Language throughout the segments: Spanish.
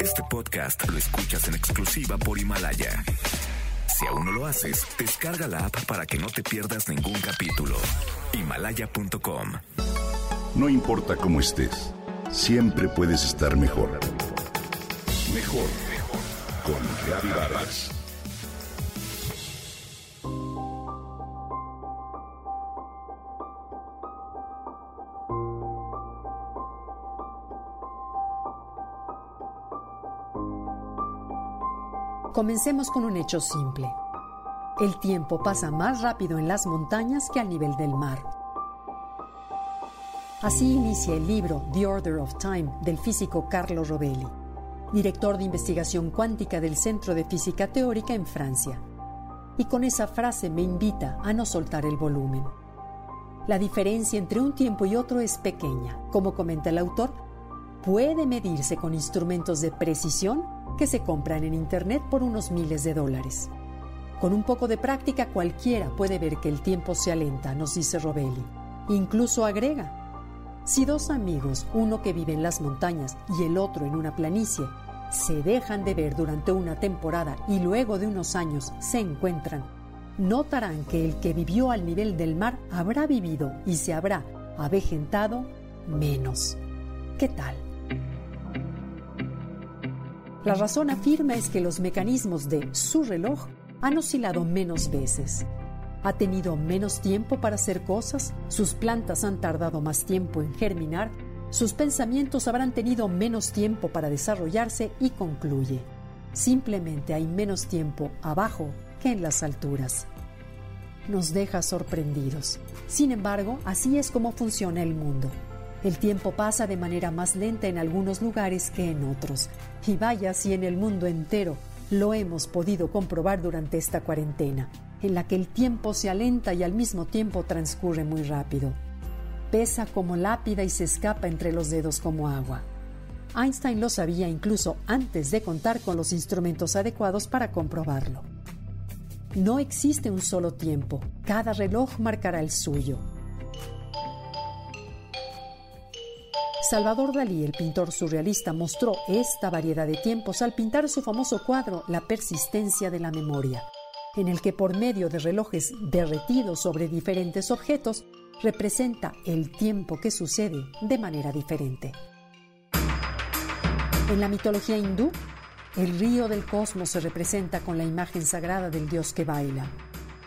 Este podcast lo escuchas en exclusiva por Himalaya. Si aún no lo haces, descarga la app para que no te pierdas ningún capítulo. Himalaya.com. No importa cómo estés, siempre puedes estar mejor. Mejor, mejor. Con Reavivadas. Comencemos con un hecho simple. El tiempo pasa más rápido en las montañas que al nivel del mar. Así inicia el libro The Order of Time del físico Carlo Rovelli, director de investigación cuántica del Centro de Física Teórica en Francia. Y con esa frase me invita a no soltar el volumen. La diferencia entre un tiempo y otro es pequeña. Como comenta el autor, puede medirse con instrumentos de precisión que se compran en Internet por unos miles de dólares. Con un poco de práctica cualquiera puede ver que el tiempo se alenta, nos dice Robelli. Incluso agrega, si dos amigos, uno que vive en las montañas y el otro en una planicie, se dejan de ver durante una temporada y luego de unos años se encuentran, notarán que el que vivió al nivel del mar habrá vivido y se habrá avejentado menos. ¿Qué tal? La razón afirma es que los mecanismos de su reloj han oscilado menos veces. Ha tenido menos tiempo para hacer cosas, sus plantas han tardado más tiempo en germinar, sus pensamientos habrán tenido menos tiempo para desarrollarse y concluye. Simplemente hay menos tiempo abajo que en las alturas. Nos deja sorprendidos. Sin embargo, así es como funciona el mundo. El tiempo pasa de manera más lenta en algunos lugares que en otros. Y vaya si en el mundo entero lo hemos podido comprobar durante esta cuarentena, en la que el tiempo se alenta y al mismo tiempo transcurre muy rápido. Pesa como lápida y se escapa entre los dedos como agua. Einstein lo sabía incluso antes de contar con los instrumentos adecuados para comprobarlo. No existe un solo tiempo, cada reloj marcará el suyo. Salvador Dalí, el pintor surrealista, mostró esta variedad de tiempos al pintar su famoso cuadro La persistencia de la memoria, en el que por medio de relojes derretidos sobre diferentes objetos representa el tiempo que sucede de manera diferente. En la mitología hindú, el río del cosmos se representa con la imagen sagrada del dios que baila.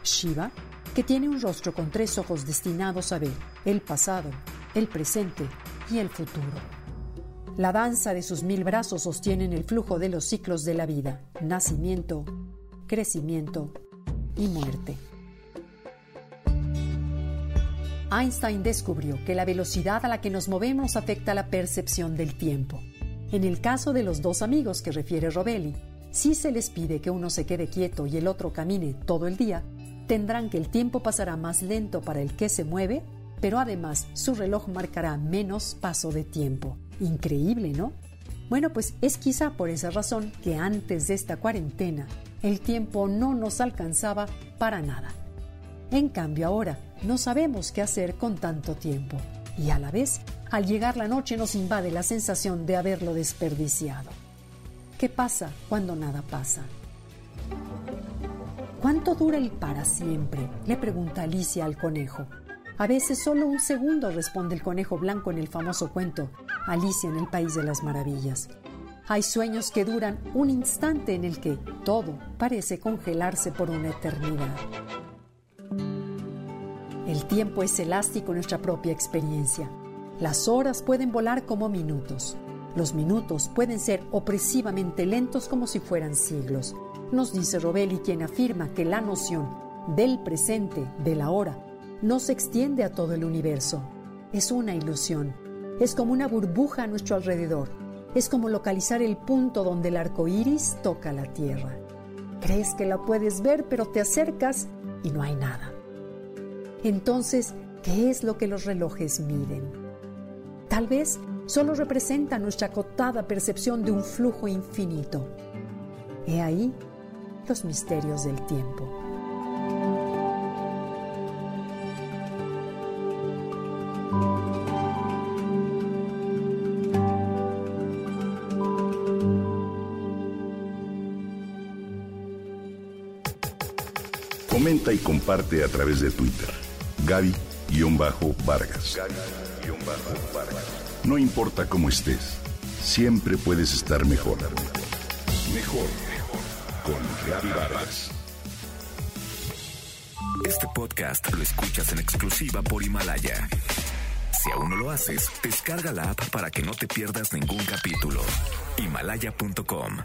Shiva, que tiene un rostro con tres ojos destinados a ver el pasado, el presente y el futuro. La danza de sus mil brazos sostienen el flujo de los ciclos de la vida, nacimiento, crecimiento y muerte. Einstein descubrió que la velocidad a la que nos movemos afecta la percepción del tiempo. En el caso de los dos amigos que refiere Robelli, si se les pide que uno se quede quieto y el otro camine todo el día, tendrán que el tiempo pasará más lento para el que se mueve pero además su reloj marcará menos paso de tiempo. Increíble, ¿no? Bueno, pues es quizá por esa razón que antes de esta cuarentena el tiempo no nos alcanzaba para nada. En cambio ahora no sabemos qué hacer con tanto tiempo y a la vez al llegar la noche nos invade la sensación de haberlo desperdiciado. ¿Qué pasa cuando nada pasa? ¿Cuánto dura el para siempre? le pregunta Alicia al conejo. A veces solo un segundo, responde el conejo blanco en el famoso cuento Alicia en el País de las Maravillas. Hay sueños que duran un instante en el que todo parece congelarse por una eternidad. El tiempo es elástico en nuestra propia experiencia. Las horas pueden volar como minutos. Los minutos pueden ser opresivamente lentos como si fueran siglos. Nos dice Robelli quien afirma que la noción del presente, de la hora, no se extiende a todo el universo. Es una ilusión. Es como una burbuja a nuestro alrededor. Es como localizar el punto donde el arco iris toca la tierra. Crees que la puedes ver, pero te acercas y no hay nada. Entonces, ¿qué es lo que los relojes miden? Tal vez solo representa nuestra acotada percepción de un flujo infinito. He ahí los misterios del tiempo. Comenta y comparte a través de Twitter. Gaby-Vargas. No importa cómo estés, siempre puedes estar mejor. Mejor, mejor. Con Gaby Vargas. Este podcast lo escuchas en exclusiva por Himalaya. Si aún no lo haces, descarga la app para que no te pierdas ningún capítulo. Himalaya.com